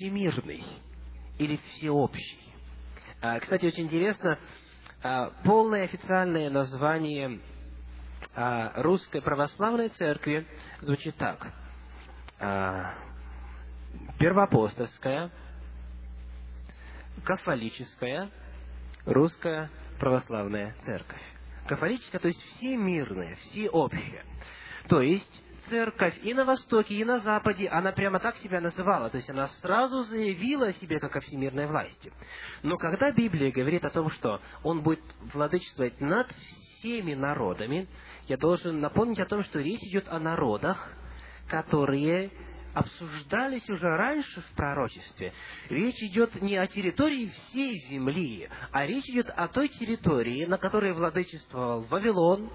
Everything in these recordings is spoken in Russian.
всемирный или всеобщий. А, кстати, очень интересно, а, полное официальное название а, Русской Православной Церкви звучит так. Первоапостольская, кафолическая, Русская Православная Церковь. Кафолическая, то есть всемирная, всеобщая. То есть, церковь и на Востоке, и на Западе, она прямо так себя называла. То есть она сразу заявила о себе как о всемирной власти. Но когда Библия говорит о том, что он будет владычествовать над всеми народами, я должен напомнить о том, что речь идет о народах, которые обсуждались уже раньше в пророчестве. Речь идет не о территории всей земли, а речь идет о той территории, на которой владычествовал Вавилон,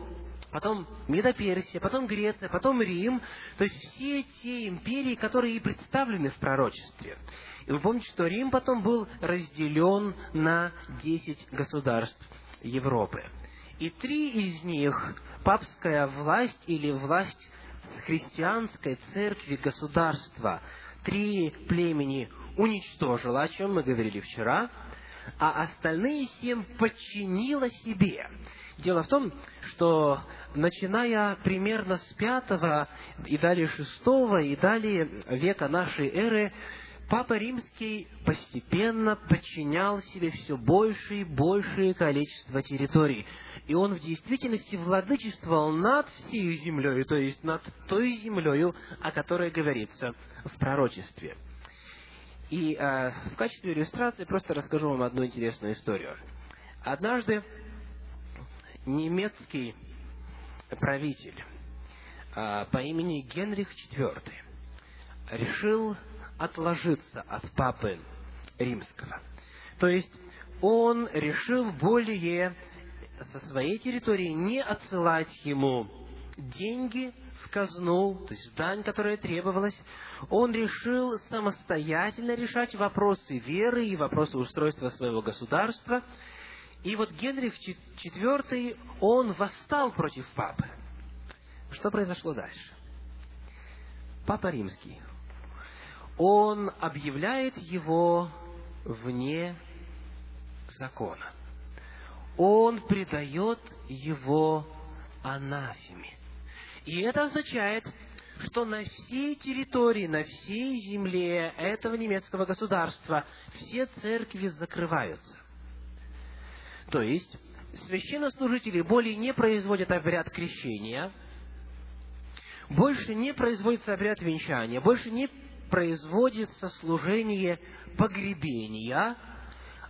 потом Медоперсия, потом Греция, потом Рим, то есть все те империи, которые и представлены в пророчестве. И вы помните, что Рим потом был разделен на десять государств Европы. И три из них, папская власть или власть христианской церкви государства, три племени уничтожила, о чем мы говорили вчера, а остальные семь подчинила себе. Дело в том, что начиная примерно с пятого и далее шестого и далее века нашей эры, Папа Римский постепенно подчинял себе все большее и большее количество территорий. И он в действительности владычествовал над всей землей, то есть над той землей, о которой говорится в пророчестве. И э, в качестве иллюстрации просто расскажу вам одну интересную историю. Однажды немецкий правитель а, по имени Генрих IV решил отложиться от папы римского. То есть он решил более со своей территории не отсылать ему деньги в казну, то есть дань, которая требовалась, он решил самостоятельно решать вопросы веры и вопросы устройства своего государства – и вот Генрих IV, он восстал против папы. Что произошло дальше? Папа Римский, он объявляет его вне закона. Он предает его анафеме. И это означает, что на всей территории, на всей земле этого немецкого государства все церкви закрываются. То есть, священнослужители более не производят обряд крещения, больше не производится обряд венчания, больше не производится служение погребения,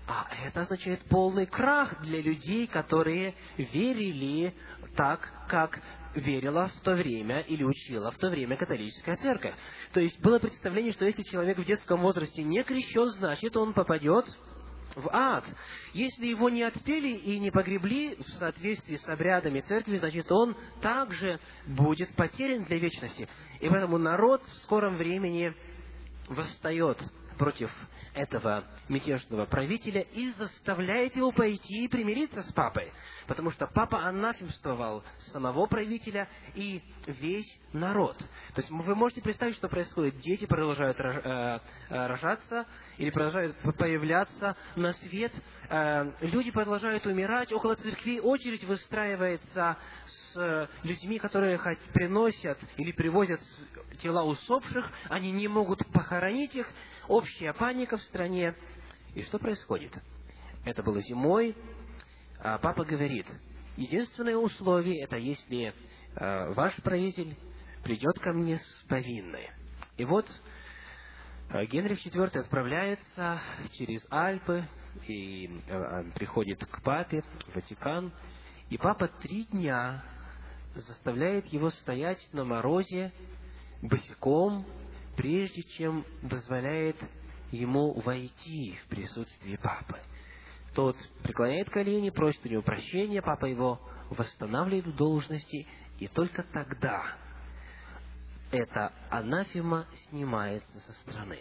а это означает полный крах для людей, которые верили так, как верила в то время или учила в то время католическая церковь. То есть было представление, что если человек в детском возрасте не крещен, значит он попадет в ад. Если его не отпели и не погребли в соответствии с обрядами церкви, значит, он также будет потерян для вечности. И поэтому народ в скором времени восстает против этого мятежного правителя и заставляет его пойти и примириться с папой. Потому что папа анафемствовал самого правителя и весь народ. То есть вы можете представить, что происходит. Дети продолжают э, э, рожаться или продолжают появляться на свет. Э, люди продолжают умирать. Около церкви очередь выстраивается с людьми, которые приносят или привозят тела усопших. Они не могут похоронить их общая паника в стране. И что происходит? Это было зимой. А папа говорит, единственное условие, это если э, ваш правитель придет ко мне с повинной. И вот э, Генрих IV отправляется через Альпы и приходит к папе, в Ватикан, и папа три дня заставляет его стоять на морозе босиком прежде чем дозволяет ему войти в присутствие папы. Тот преклоняет колени, просит у него прощения, папа его восстанавливает в должности, и только тогда эта анафема снимается со страны.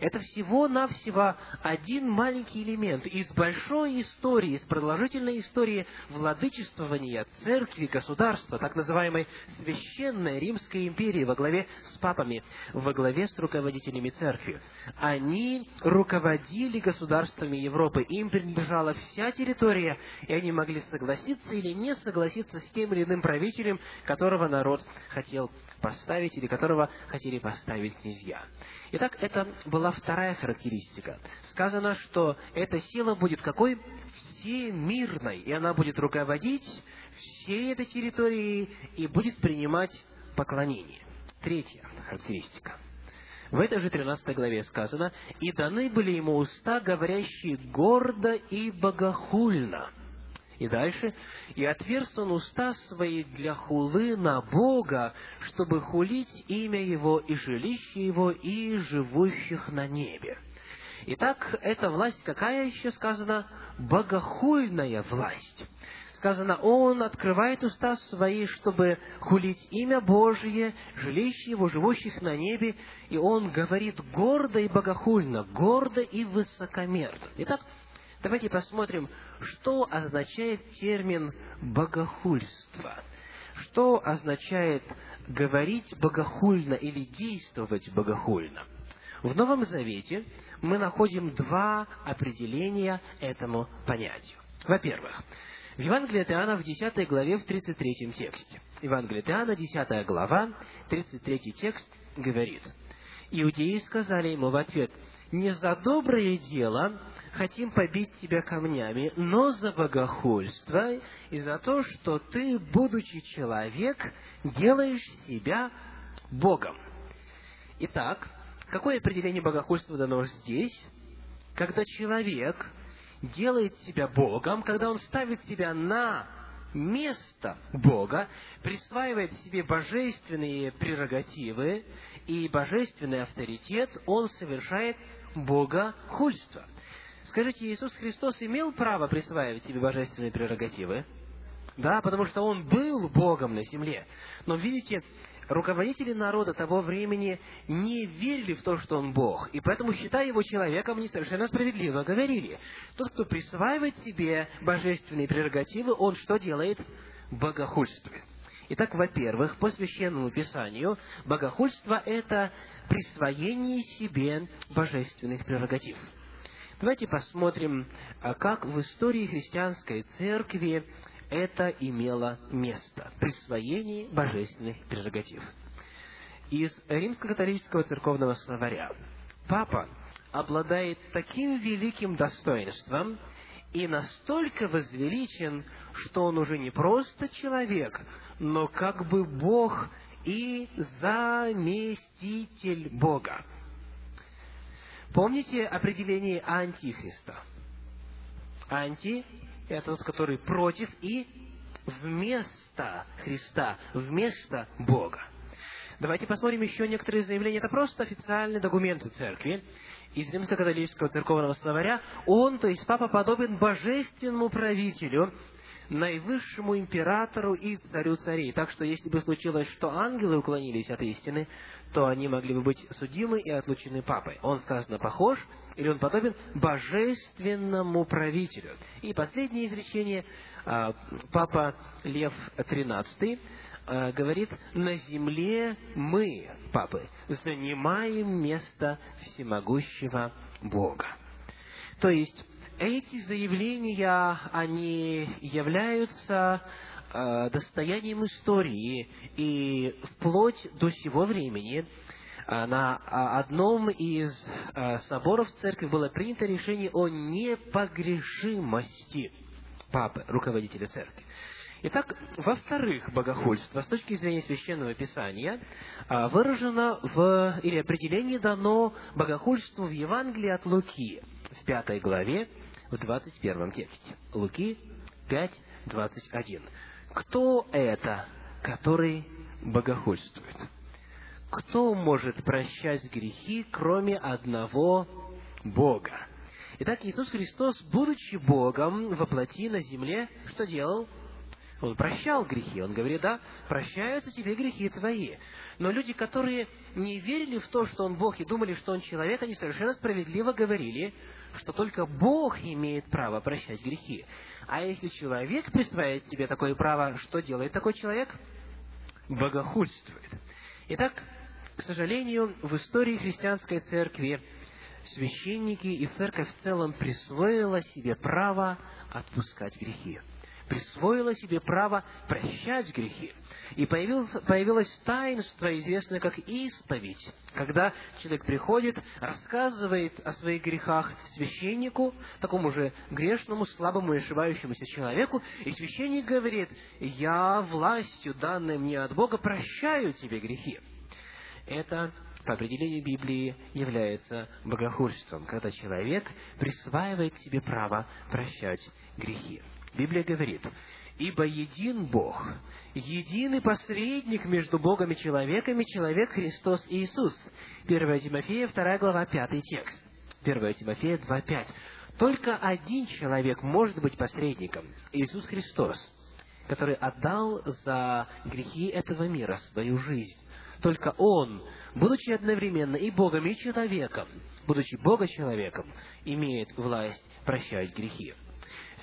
Это всего-навсего один маленький элемент из большой истории, из продолжительной истории владычествования церкви, государства, так называемой Священной Римской империи во главе с папами, во главе с руководителями церкви. Они руководили государствами Европы, им принадлежала вся территория, и они могли согласиться или не согласиться с тем или иным правителем, которого народ хотел поставить или которого хотели поставить князья. Итак, это была вторая характеристика. Сказано, что эта сила будет какой? Всемирной, и она будет руководить всей этой территорией и будет принимать поклонение. Третья характеристика. В этой же 13 главе сказано, «И даны были ему уста, говорящие гордо и богохульно». И дальше, «И отверз он уста свои для хулы на Бога, чтобы хулить имя Его и жилище Его и живущих на небе». Итак, эта власть какая еще сказана? Богохульная власть. Сказано, Он открывает уста свои, чтобы хулить имя Божие, жилище Его, живущих на небе, и Он говорит гордо и богохульно, гордо и высокомерно. Итак, Давайте посмотрим, что означает термин «богохульство». Что означает говорить богохульно или действовать богохульно? В Новом Завете мы находим два определения этому понятию. Во-первых, в Евангелии от Иоанна в 10 главе в 33 тексте. Евангелие от Иоанна, 10 глава, 33 текст говорит. Иудеи сказали ему в ответ, «Не за доброе дело хотим побить тебя камнями, но за богохульство и за то, что ты, будучи человек, делаешь себя Богом. Итак, какое определение богохульства дано здесь? Когда человек делает себя Богом, когда он ставит себя на место Бога, присваивает себе божественные прерогативы и божественный авторитет, он совершает богохульство – Скажите, Иисус Христос имел право присваивать себе божественные прерогативы? Да, потому что Он был Богом на земле. Но видите, руководители народа того времени не верили в то, что он Бог, и поэтому, считая его человеком, они совершенно справедливо говорили. Тот, кто присваивает себе божественные прерогативы, он что делает? Богохульствует. Итак, во-первых, по Священному Писанию, богохульство – это присвоение себе божественных прерогатив – Давайте посмотрим, а как в истории христианской церкви это имело место. Присвоение божественных прерогатив. Из римско-католического церковного словаря. Папа обладает таким великим достоинством и настолько возвеличен, что он уже не просто человек, но как бы Бог и заместитель Бога. Помните определение антихриста? Анти – это тот, который против и вместо Христа, вместо Бога. Давайте посмотрим еще некоторые заявления. Это просто официальные документы церкви из римско-католического церковного словаря. Он, то есть Папа, подобен божественному правителю, наивысшему императору и царю царей. Так что, если бы случилось, что ангелы уклонились от истины, то они могли бы быть судимы и отлучены папой. Он, сказано, похож, или он подобен божественному правителю. И последнее изречение, а, папа Лев XIII а, говорит, на земле мы, папы, занимаем место всемогущего Бога. То есть, эти заявления, они являются э, достоянием истории, и вплоть до сего времени э, на одном из э, соборов церкви было принято решение о непогрешимости папы, руководителя церкви. Итак, во-вторых, богохульство с точки зрения Священного Писания э, выражено в, или определение дано богохульству в Евангелии от Луки в пятой главе, в 21 тексте. Луки 5, 21. Кто это, который богохульствует? Кто может прощать грехи, кроме одного Бога? Итак, Иисус Христос, будучи Богом во плоти на земле, что делал? Он прощал грехи. Он говорит, да, прощаются тебе грехи твои. Но люди, которые не верили в то, что он Бог, и думали, что он человек, они совершенно справедливо говорили, что только Бог имеет право прощать грехи. А если человек присваивает себе такое право, что делает такой человек? Богохульствует. Итак, к сожалению, в истории христианской церкви священники и церковь в целом присвоила себе право отпускать грехи присвоила себе право прощать грехи. И появилось, появилось таинство, известное как исповедь, когда человек приходит, рассказывает о своих грехах священнику, такому же грешному, слабому и ошибающемуся человеку, и священник говорит, «Я властью, данной мне от Бога, прощаю тебе грехи». Это по определению Библии является богохульством, когда человек присваивает себе право прощать грехи. Библия говорит, «Ибо един Бог, единый посредник между Богом и человеками, человек Христос Иисус». 1 Тимофея, 2 глава, 5 текст. 1 Тимофея 2, 5. Только один человек может быть посредником – Иисус Христос, который отдал за грехи этого мира свою жизнь. Только Он, будучи одновременно и Богом, и человеком, будучи Бога-человеком, имеет власть прощать грехи.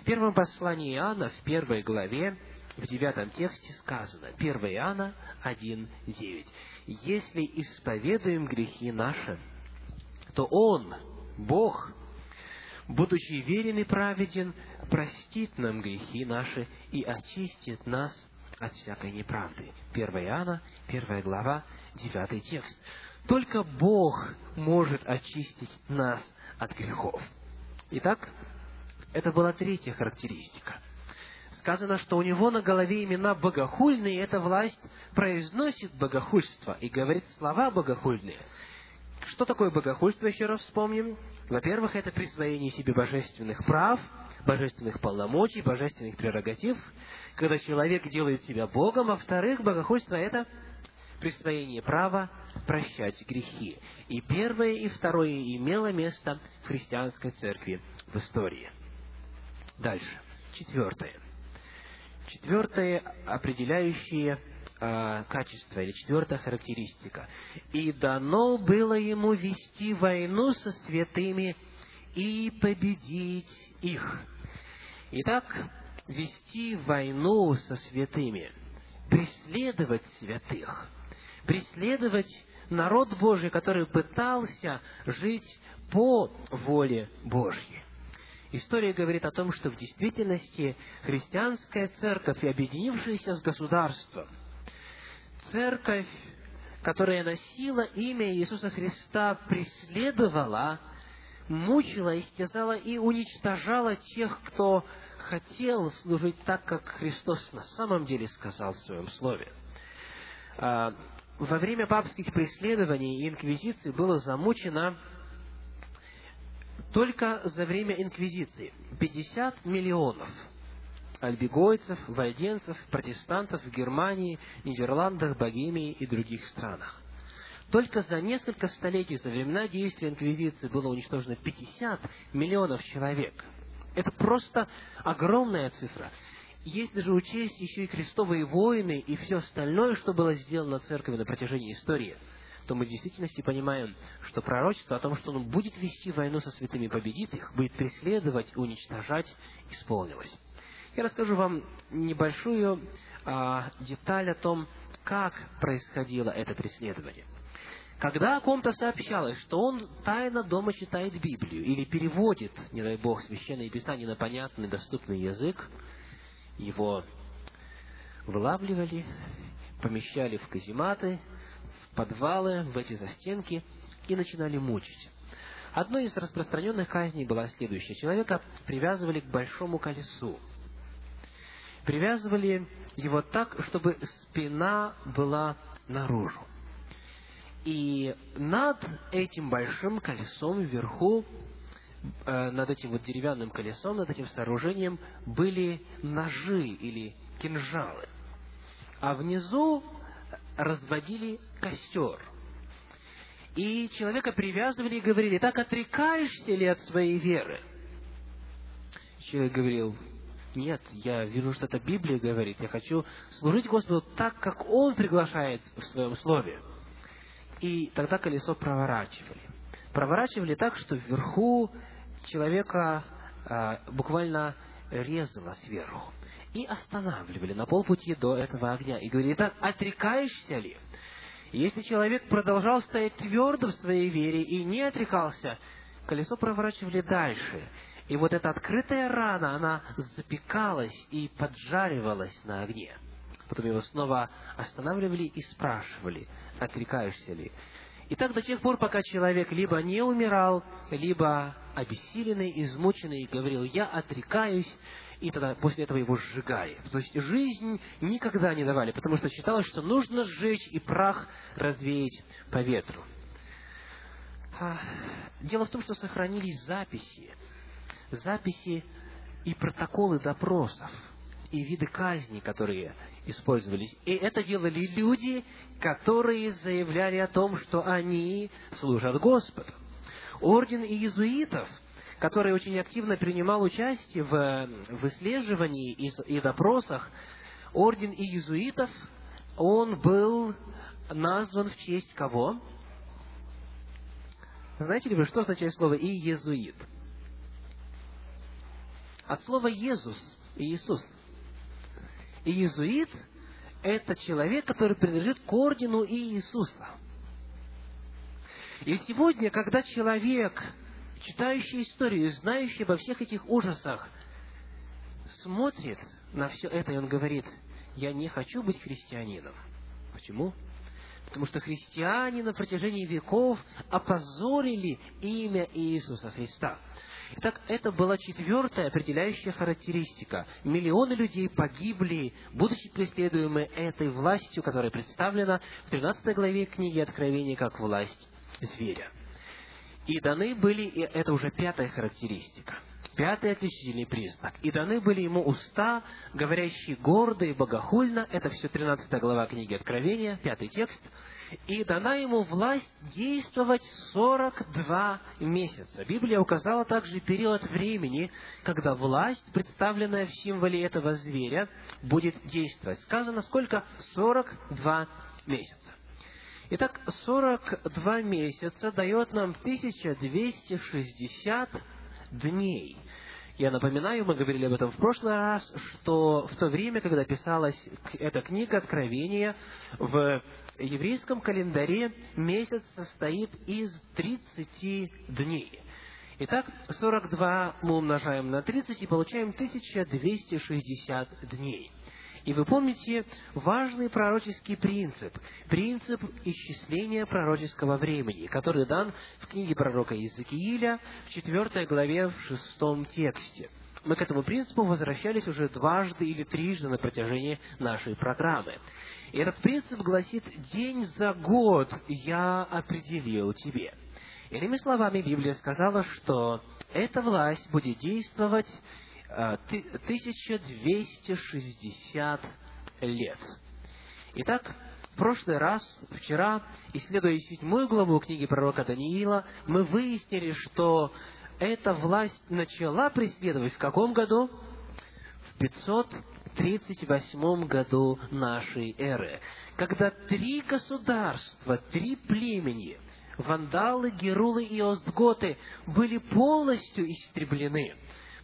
Первом послании Иоанна, в первой главе, в девятом тексте сказано, 1 Иоанна 1.9. «Если исповедуем грехи наши, то Он, Бог, будучи верен и праведен, простит нам грехи наши и очистит нас от всякой неправды». 1 Иоанна, 1 глава, 9 текст. Только Бог может очистить нас от грехов. Итак, это была третья характеристика. Сказано, что у него на голове имена богохульные, и эта власть произносит богохульство и говорит слова богохульные. Что такое богохульство, еще раз вспомним? Во-первых, это присвоение себе божественных прав, божественных полномочий, божественных прерогатив, когда человек делает себя Богом, а во-вторых, богохульство – это присвоение права прощать грехи. И первое, и второе имело место в христианской церкви в истории. Дальше. Четвертое. Четвертое определяющее э, качество, или четвертая характеристика. «И дано было ему вести войну со святыми и победить их». Итак, вести войну со святыми, преследовать святых, преследовать народ Божий, который пытался жить по воле Божьей. История говорит о том, что в действительности христианская церковь объединившаяся с государством, церковь, которая носила имя Иисуса Христа, преследовала, мучила, истязала и уничтожала тех, кто хотел служить так, как Христос на самом деле сказал в своем слове. А, во время папских преследований и инквизиции было замучено только за время Инквизиции 50 миллионов альбегойцев, вальденцев, протестантов в Германии, Нидерландах, Богемии и других странах. Только за несколько столетий, за времена действия Инквизиции было уничтожено 50 миллионов человек. Это просто огромная цифра. Если же учесть еще и крестовые войны и все остальное, что было сделано церковью на протяжении истории – то мы в действительности понимаем, что пророчество о том, что он будет вести войну со святыми, победит их, будет преследовать, уничтожать, исполнилось. Я расскажу вам небольшую а, деталь о том, как происходило это преследование. Когда о ком-то сообщалось, что он тайно дома читает Библию или переводит, не дай Бог, священное писание на понятный, доступный язык, его вылавливали, помещали в казематы, подвалы, в эти застенки и начинали мучить. Одной из распространенных казней была следующая. Человека привязывали к большому колесу. Привязывали его так, чтобы спина была наружу. И над этим большим колесом вверху, э, над этим вот деревянным колесом, над этим сооружением были ножи или кинжалы. А внизу разводили костер. И человека привязывали и говорили, так отрекаешься ли от своей веры? Человек говорил, Нет, я вижу, что это Библия говорит. Я хочу служить Господу так, как Он приглашает в Своем Слове. И тогда колесо проворачивали. Проворачивали так, что вверху человека а, буквально резало сверху. И останавливали на полпути до этого огня. И говорили, так, отрекаешься ли? Если человек продолжал стоять твердо в своей вере и не отрекался, колесо проворачивали дальше. И вот эта открытая рана, она запекалась и поджаривалась на огне. Потом его снова останавливали и спрашивали, отрекаешься ли. И так до тех пор, пока человек либо не умирал, либо обессиленный, измученный, говорил, я отрекаюсь, и тогда после этого его сжигали. То есть жизнь никогда не давали, потому что считалось, что нужно сжечь и прах развеять по ветру. А, дело в том, что сохранились записи записи и протоколы допросов, и виды казни, которые использовались. И это делали люди, которые заявляли о том, что они служат Господу. Орден иезуитов, который очень активно принимал участие в, в исследовании и, и допросах, орден иезуитов, он был назван в честь кого? Знаете ли вы, что означает слово «иезуит»? от слова «Иисус» – Иисус. Иезуит – это человек, который принадлежит к ордену Иисуса. И сегодня, когда человек, читающий историю, знающий обо всех этих ужасах, смотрит на все это, и он говорит, я не хочу быть христианином. Почему? Потому что христиане на протяжении веков опозорили имя Иисуса Христа. Итак, это была четвертая определяющая характеристика. Миллионы людей погибли, будучи преследуемы этой властью, которая представлена в 13 главе книги Откровения как власть зверя. И даны были, и это уже пятая характеристика, пятый отличительный признак. И даны были ему уста, говорящие гордо и богохульно, это все 13 глава книги Откровения, пятый текст, и дана ему власть действовать 42 месяца. Библия указала также период времени, когда власть, представленная в символе этого зверя, будет действовать. Сказано, сколько? 42 месяца. Итак, 42 месяца дает нам 1260 дней. Я напоминаю, мы говорили об этом в прошлый раз, что в то время, когда писалась эта книга Откровения, в еврейском календаре месяц состоит из 30 дней. Итак, 42 мы умножаем на 30 и получаем 1260 дней. И вы помните важный пророческий принцип, принцип исчисления пророческого времени, который дан в книге пророка Иезекииля в 4 главе в 6 тексте. Мы к этому принципу возвращались уже дважды или трижды на протяжении нашей программы. И этот принцип гласит «день за год я определил тебе». Иными словами, Библия сказала, что эта власть будет действовать 1260 э, лет. Итак, в прошлый раз, вчера, исследуя седьмую главу книги пророка Даниила, мы выяснили, что эта власть начала преследовать в каком году? В 538 году нашей эры, когда три государства, три племени, вандалы, герулы и остготы, были полностью истреблены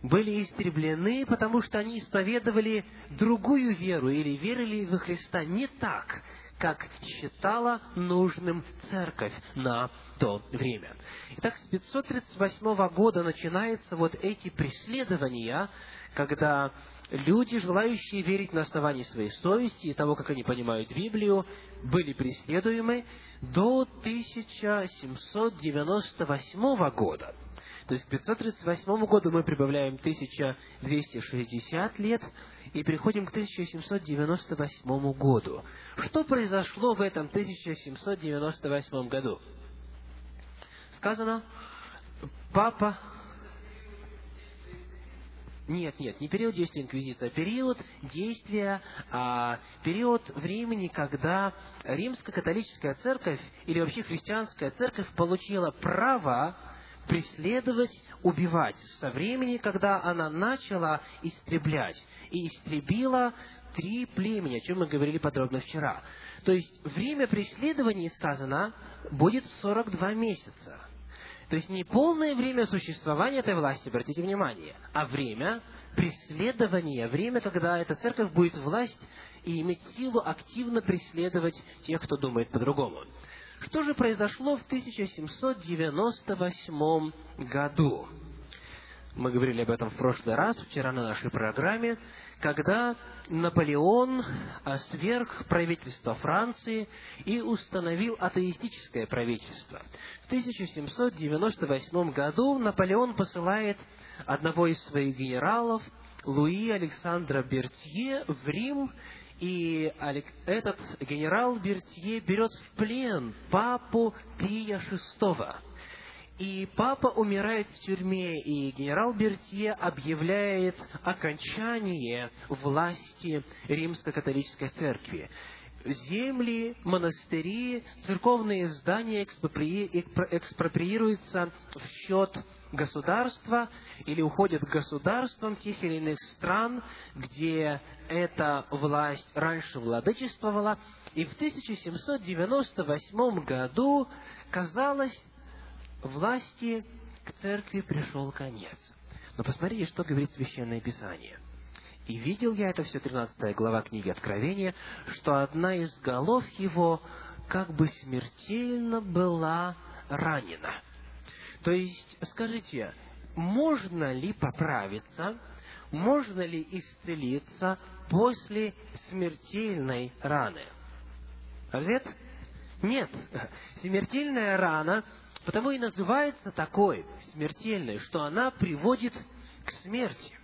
были истреблены, потому что они исповедовали другую веру или верили во Христа не так, как считала нужным церковь на то время. Итак, с 538 года начинаются вот эти преследования, когда люди, желающие верить на основании своей совести и того, как они понимают Библию, были преследуемы до 1798 года. То есть к 538 году мы прибавляем 1260 лет и переходим к 1798 году. Что произошло в этом 1798 году? Сказано, папа нет, нет, не период действия инквизиции, а период действия, а, период времени, когда римско-католическая церковь или вообще христианская церковь получила право преследовать, убивать со времени, когда она начала истреблять и истребила три племени, о чем мы говорили подробно вчера. То есть время преследования, сказано, будет 42 месяца. То есть не полное время существования этой власти, обратите внимание, а время преследования, время, когда эта церковь будет власть и иметь силу активно преследовать тех, кто думает по-другому. Что же произошло в 1798 году? Мы говорили об этом в прошлый раз, вчера на нашей программе, когда Наполеон а, сверг правительство Франции и установил атеистическое правительство. В 1798 году Наполеон посылает одного из своих генералов, Луи Александра Бертье, в Рим, и этот генерал Бертье берет в плен папу Пия VI. И папа умирает в тюрьме, и генерал Бертье объявляет окончание власти римско-католической церкви земли, монастыри, церковные здания экспроприируются в счет государства или уходят к государствам тех или иных стран, где эта власть раньше владычествовала. И в 1798 году, казалось, власти к церкви пришел конец. Но посмотрите, что говорит Священное Писание – и видел я это все, 13 глава книги Откровения, что одна из голов его как бы смертельно была ранена. То есть, скажите, можно ли поправиться, можно ли исцелиться после смертельной раны? Ответ – нет. Смертельная рана потому и называется такой, смертельной, что она приводит к смерти.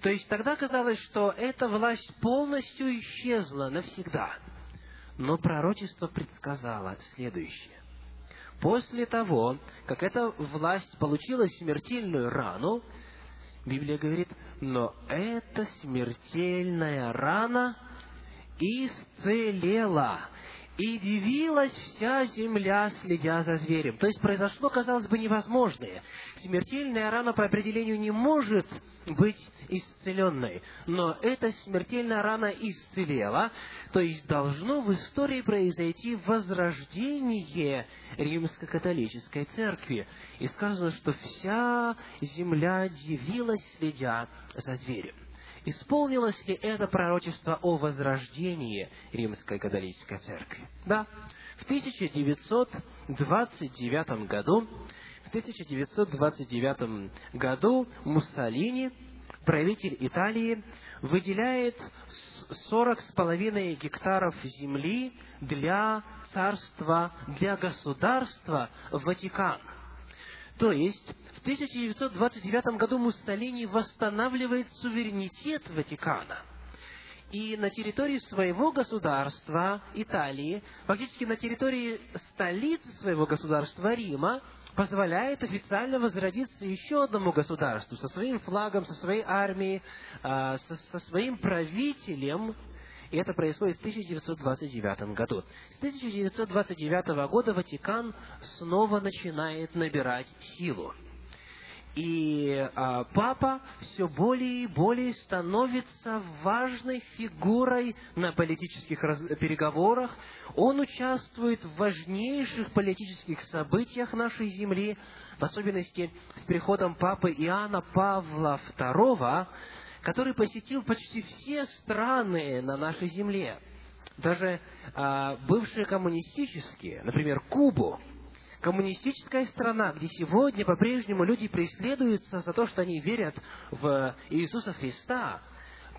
То есть тогда казалось, что эта власть полностью исчезла навсегда. Но пророчество предсказало следующее. После того, как эта власть получила смертельную рану, Библия говорит, но эта смертельная рана исцелела и дивилась вся земля, следя за зверем. То есть произошло, казалось бы, невозможное. Смертельная рана по определению не может быть исцеленной. Но эта смертельная рана исцелела, то есть должно в истории произойти возрождение римско-католической церкви. И сказано, что вся земля дивилась, следя за зверем. Исполнилось ли это пророчество о возрождении Римской католической церкви? Да. В 1929 году, в 1929 году Муссолини, правитель Италии, выделяет 40 с половиной гектаров земли для царства, для государства Ватикан – то есть, в 1929 году Муссолини восстанавливает суверенитет Ватикана. И на территории своего государства, Италии, фактически на территории столицы своего государства, Рима, позволяет официально возродиться еще одному государству со своим флагом, со своей армией, а, со, своим правителем, и это происходит в 1929 году. С 1929 года Ватикан снова начинает набирать силу. И а, папа все более и более становится важной фигурой на политических раз... переговорах. Он участвует в важнейших политических событиях нашей земли, в особенности с приходом папы Иоанна Павла II который посетил почти все страны на нашей земле. Даже а, бывшие коммунистические, например, Кубу, коммунистическая страна, где сегодня по-прежнему люди преследуются за то, что они верят в Иисуса Христа,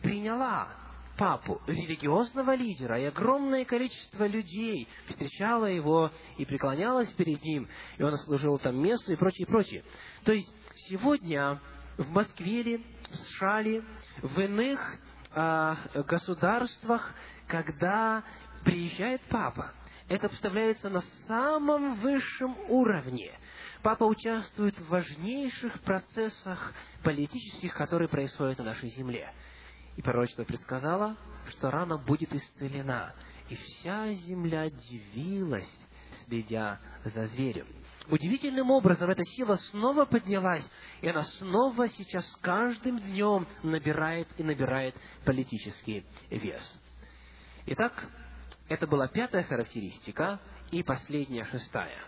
приняла папу, религиозного лидера, и огромное количество людей встречало его и преклонялось перед ним, и он служил там месту и прочее, и прочее. То есть сегодня в Москве ли, в США ли, в иных э, государствах, когда приезжает папа, это представляется на самом высшем уровне. Папа участвует в важнейших процессах политических, которые происходят на нашей земле. И пророчество предсказало, что рана будет исцелена. И вся земля дивилась, следя за зверем. Удивительным образом эта сила снова поднялась, и она снова сейчас с каждым днем набирает и набирает политический вес. Итак, это была пятая характеристика и последняя шестая.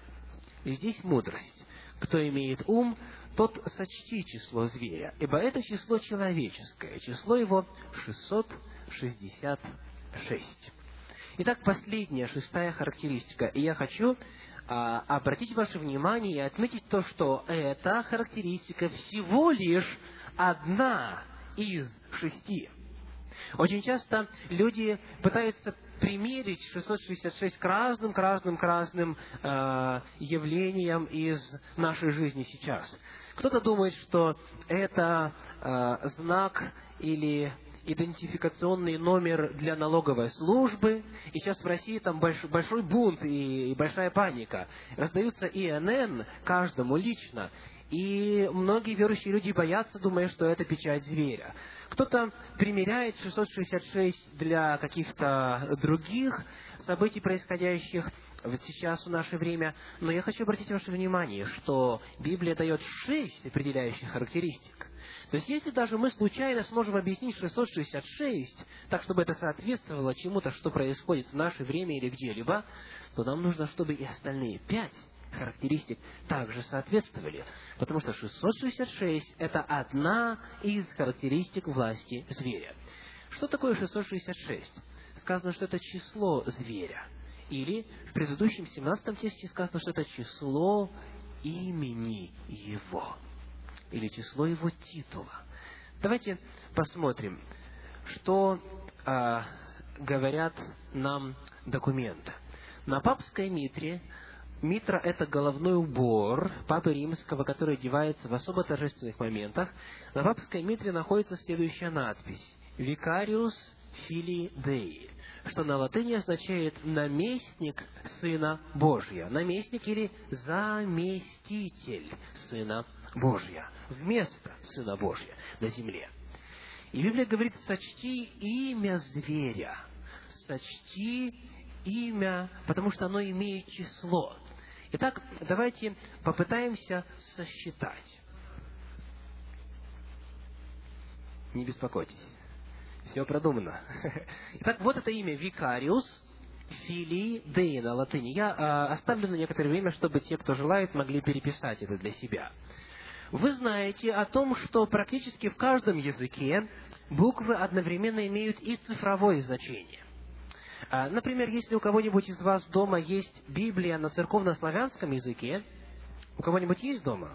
Здесь мудрость. Кто имеет ум, тот сочти число зверя, ибо это число человеческое, число его 666. Итак, последняя, шестая характеристика. И я хочу а, обратить ваше внимание и отметить то, что эта характеристика всего лишь одна из шести. Очень часто люди пытаются примерить 666 к разным, к разным, к разным э, явлениям из нашей жизни сейчас. Кто-то думает, что это э, знак или идентификационный номер для налоговой службы. И сейчас в России там большой, большой бунт и, и большая паника. Раздаются ИНН каждому лично. И многие верующие люди боятся, думая, что это печать зверя. Кто-то примеряет 666 для каких-то других событий, происходящих сейчас в наше время. Но я хочу обратить ваше внимание, что Библия дает шесть определяющих характеристик. То есть, если даже мы случайно сможем объяснить 666, так, чтобы это соответствовало чему-то, что происходит в наше время или где-либо, то нам нужно, чтобы и остальные пять характеристик также соответствовали. Потому что 666 – это одна из характеристик власти зверя. Что такое 666? Сказано, что это число зверя. Или в предыдущем 17 тексте сказано, что это число имени его или число его титула. Давайте посмотрим, что а, говорят нам документы. На папской митре Митра – это головной убор Папы Римского, который одевается в особо торжественных моментах. На папской митре находится следующая надпись «Викариус Фили Деи», что на латыни означает «наместник Сына Божия», наместник или заместитель Сына Божия, вместо Сына Божия на земле. И Библия говорит, сочти имя зверя, сочти имя, потому что оно имеет число. Итак, давайте попытаемся сосчитать. Не беспокойтесь. Все продумано. Итак, вот это имя Викариус, Филии Деи на латыни. Я э, оставлю на некоторое время, чтобы те, кто желает, могли переписать это для себя. Вы знаете о том, что практически в каждом языке буквы одновременно имеют и цифровое значение. А, например, если у кого-нибудь из вас дома есть Библия на церковно-славянском языке, у кого-нибудь есть дома?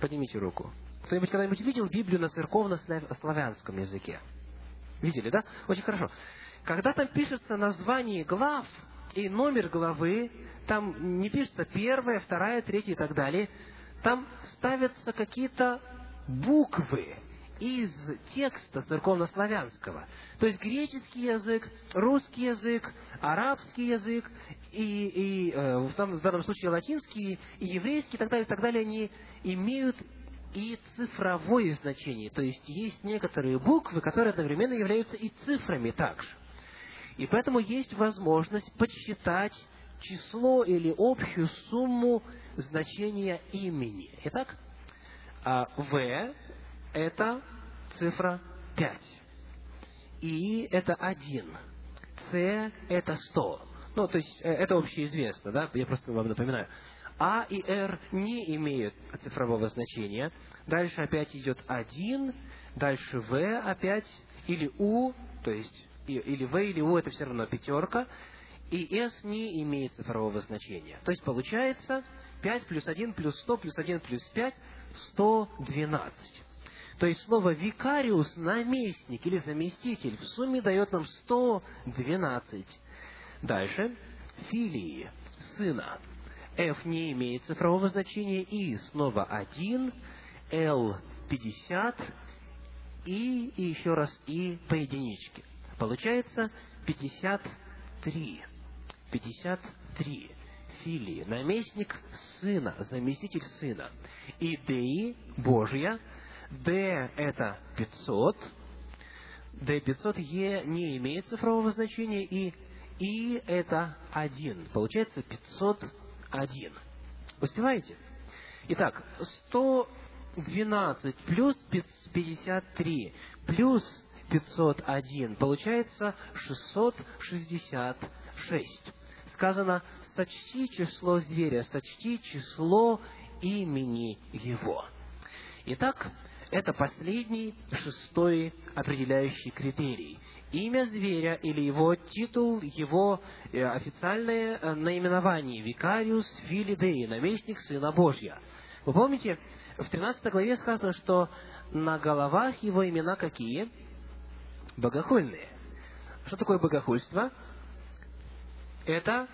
Поднимите руку. Кто-нибудь когда-нибудь видел Библию на церковно-славянском языке? Видели, да? Очень хорошо. Когда там пишется название глав и номер главы, там не пишется первая, вторая, третья и так далее, там ставятся какие-то буквы из текста церковнославянского. То есть греческий язык, русский язык, арабский язык, и, и э, в, данном, в данном случае латинский, и еврейский, и так далее, и так далее, они имеют и цифровое значение. То есть есть некоторые буквы, которые одновременно являются и цифрами также. И поэтому есть возможность подсчитать число или общую сумму значения имени. Итак, а, В – это цифра 5. И – это 1. С – это 100. Ну, то есть, э, это общеизвестно, да? Я просто вам напоминаю. А и Р не имеют цифрового значения. Дальше опять идет 1, дальше В опять, или У, то есть, или В, или У, это все равно пятерка и s не имеет цифрового значения. То есть получается 5 плюс 1 плюс 100 плюс 1 плюс 5 – 112. То есть слово «викариус» – наместник или заместитель в сумме дает нам 112. Дальше – филии, сына. F не имеет цифрового значения, и снова 1, L – 50, и, и еще раз и по единичке. Получается 53. 53. Филии, наместник сына, заместитель сына. И Деи, Божья. Д – это 500. Д 500 Е не имеет цифрового значения. И И – это 1. Получается 501. Успеваете? Итак, 112 плюс 53 плюс 501 получается 666. Сказано, сочти число зверя, сочти число имени его. Итак, это последний, шестой определяющий критерий. Имя зверя или его титул, его э, официальное э, наименование – Викариус Филидеи, наместник Сына Божья. Вы помните, в 13 главе сказано, что на головах его имена какие? Богохульные. Что такое богохульство? Это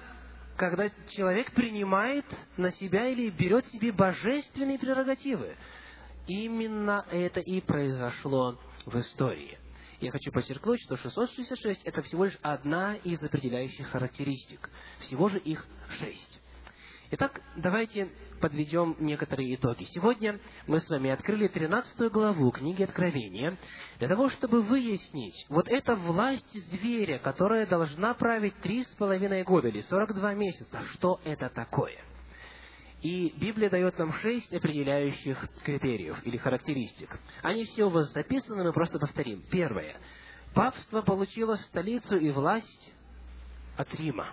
когда человек принимает на себя или берет себе божественные прерогативы. Именно это и произошло в истории. Я хочу подчеркнуть, что 666 – это всего лишь одна из определяющих характеристик. Всего же их шесть. Итак, давайте подведем некоторые итоги. Сегодня мы с вами открыли 13 главу книги Откровения для того, чтобы выяснить, вот эта власть зверя, которая должна править три с половиной года или 42 месяца, что это такое – и Библия дает нам шесть определяющих критериев или характеристик. Они все у вас записаны, мы просто повторим. Первое. Папство получило столицу и власть от Рима.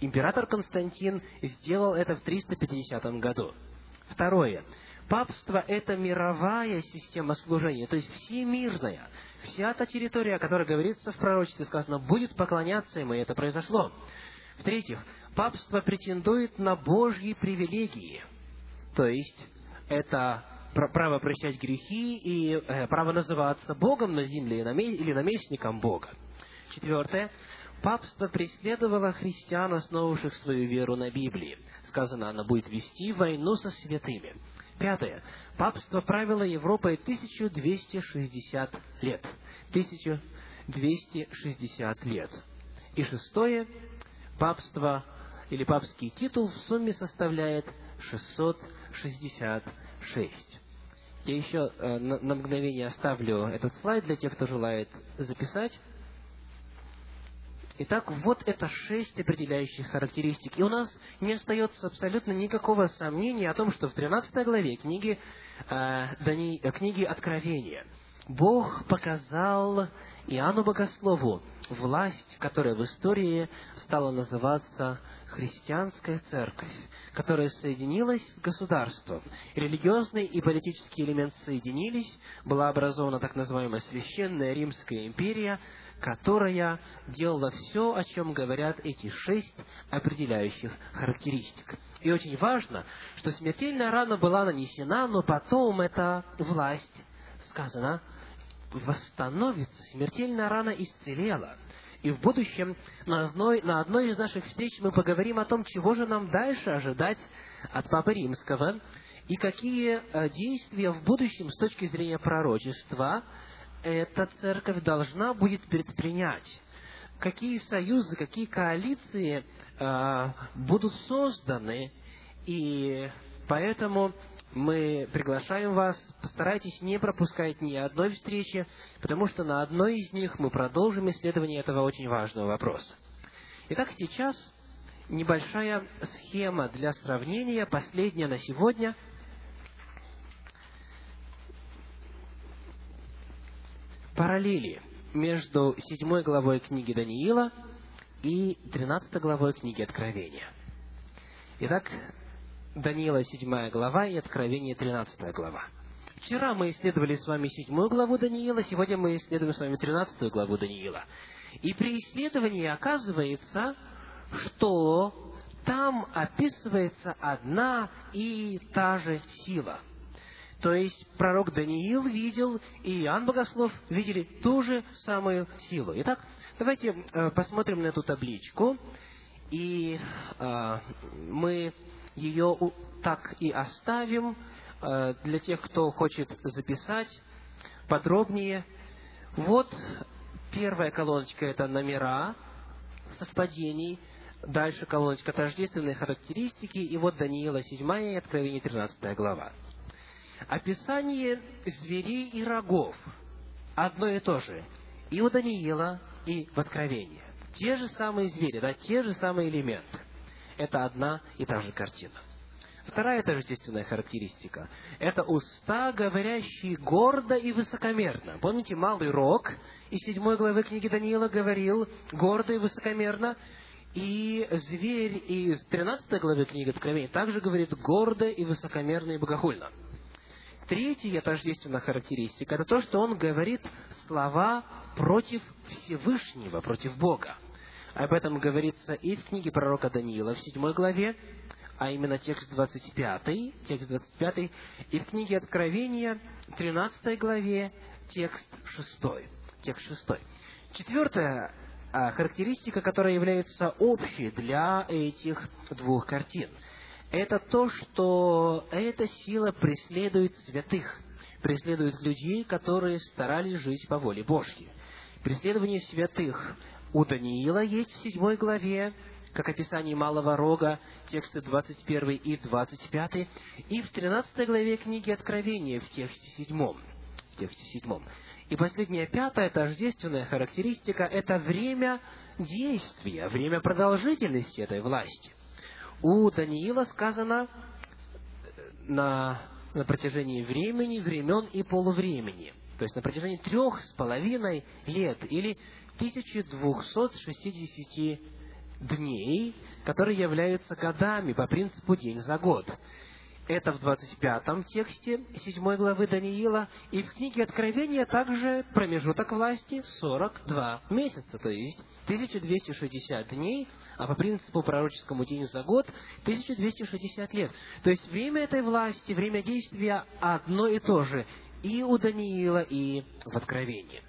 Император Константин сделал это в 350 году. Второе. Папство – это мировая система служения, то есть всемирная. Вся та территория, о которой говорится в пророчестве, сказано, будет поклоняться ему, и это произошло. В-третьих, папство претендует на Божьи привилегии. То есть, это право прощать грехи и э, право называться Богом на земле или наместником Бога. Четвертое. Папство преследовало христиан, основывавших свою веру на Библии. Сказано, оно будет вести войну со святыми. Пятое. Папство правило Европой 1260 лет. 1260 лет. И шестое. Папство или папский титул в сумме составляет 666. Я еще э, на, на мгновение оставлю этот слайд для тех, кто желает записать. Итак, вот это шесть определяющих характеристик. И у нас не остается абсолютно никакого сомнения о том, что в 13 главе книги, э, э, книги Откровения Бог показал Иоанну Богослову власть, которая в истории стала называться христианская церковь, которая соединилась с государством. Религиозный и политический элемент соединились, была образована так называемая Священная Римская империя, которая делала все, о чем говорят эти шесть определяющих характеристик. И очень важно, что смертельная рана была нанесена, но потом эта власть, сказано, восстановится, смертельная рана исцелела. И в будущем на одной, на одной из наших встреч мы поговорим о том, чего же нам дальше ожидать от Папы Римского, и какие э, действия в будущем с точки зрения пророчества эта церковь должна будет предпринять. Какие союзы, какие коалиции э, будут созданы, и поэтому мы приглашаем вас, постарайтесь не пропускать ни одной встречи, потому что на одной из них мы продолжим исследование этого очень важного вопроса. Итак, сейчас небольшая схема для сравнения, последняя на сегодня. Параллели между седьмой главой книги Даниила и тринадцатой главой книги Откровения. Итак, Даниила 7 глава и Откровение 13 глава. Вчера мы исследовали с вами седьмую главу Даниила, сегодня мы исследуем с вами 13 главу Даниила. И при исследовании оказывается, что там описывается одна и та же сила. То есть пророк Даниил видел, и Иоанн Богослов видели ту же самую силу. Итак, давайте э, посмотрим на эту табличку. И э, мы ее так и оставим э, для тех, кто хочет записать подробнее. Вот первая колоночка – это номера совпадений. Дальше колоночка тождественные характеристики. И вот Даниила 7 и Откровение 13 глава. Описание зверей и рогов одно и то же. И у Даниила, и в Откровении. Те же самые звери, да, те же самые элементы это одна и та же картина. Вторая тождественная характеристика – это уста, говорящие гордо и высокомерно. Помните, малый рог из седьмой главы книги Даниила говорил гордо и высокомерно, и зверь из 13 главы книги Откровения также говорит гордо и высокомерно и богохульно. Третья тождественная характеристика – это то, что он говорит слова против Всевышнего, против Бога. Об этом говорится и в книге пророка Даниила в 7 главе, а именно текст 25, текст 25, и в книге Откровения, 13 главе, текст 6. Текст 6. Четвертая а, характеристика, которая является общей для этих двух картин, это то, что эта сила преследует святых, преследует людей, которые старались жить по воле Божьей. Преследование святых у Даниила есть в седьмой главе, как описание Малого Рога, тексты 21 и 25, и в 13 главе книги Откровения в тексте 7. В тексте 7. И последняя, пятая, тождественная характеристика – это время действия, время продолжительности этой власти. У Даниила сказано э, на, на протяжении времени, времен и полувремени. То есть на протяжении трех с половиной лет или 1260 дней, которые являются годами по принципу день за год. Это в 25 тексте 7 главы Даниила, и в книге Откровения также промежуток власти 42 месяца, то есть 1260 дней, а по принципу пророческому день за год 1260 лет. То есть время этой власти, время действия одно и то же и у Даниила, и в Откровении.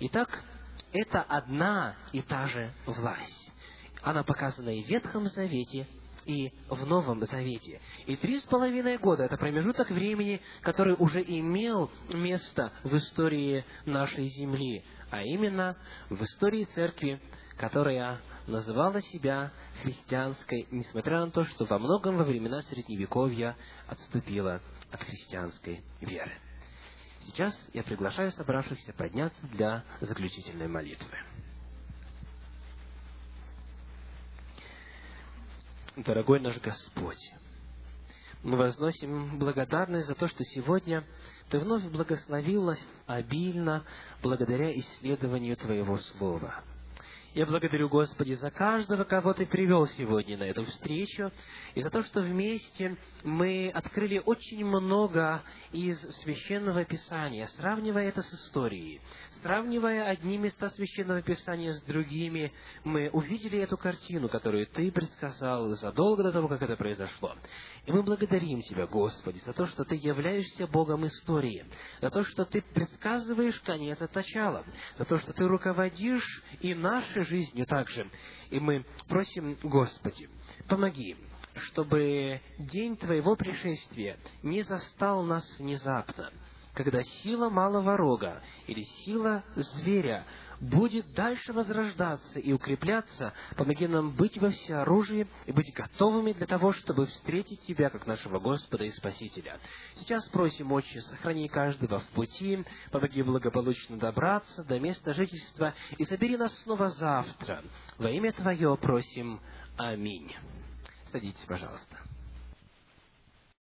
Итак, это одна и та же власть. Она показана и в Ветхом Завете, и в Новом Завете. И три с половиной года – это промежуток времени, который уже имел место в истории нашей земли, а именно в истории церкви, которая называла себя христианской, несмотря на то, что во многом во времена Средневековья отступила от христианской веры. Сейчас я приглашаю собравшихся подняться для заключительной молитвы. Дорогой наш Господь, мы возносим благодарность за то, что сегодня Ты вновь благословил нас обильно благодаря исследованию Твоего Слова. Я благодарю, Господи, за каждого, кого Ты привел сегодня на эту встречу, и за то, что вместе мы открыли очень много из Священного Писания, сравнивая это с историей, сравнивая одни места Священного Писания с другими, мы увидели эту картину, которую Ты предсказал задолго до того, как это произошло. И мы благодарим Тебя, Господи, за то, что Ты являешься Богом истории, за то, что Ты предсказываешь конец от начала, за то, что Ты руководишь и нашей жизнью также. И мы просим, Господи, помоги чтобы день Твоего пришествия не застал нас внезапно, когда сила малого рога или сила зверя будет дальше возрождаться и укрепляться, помоги нам быть во всеоружии и быть готовыми для того, чтобы встретить Тебя, как нашего Господа и Спасителя. Сейчас просим, Отче, сохрани каждого в пути, помоги благополучно добраться до места жительства и собери нас снова завтра. Во имя Твое просим. Аминь. Садитесь, пожалуйста.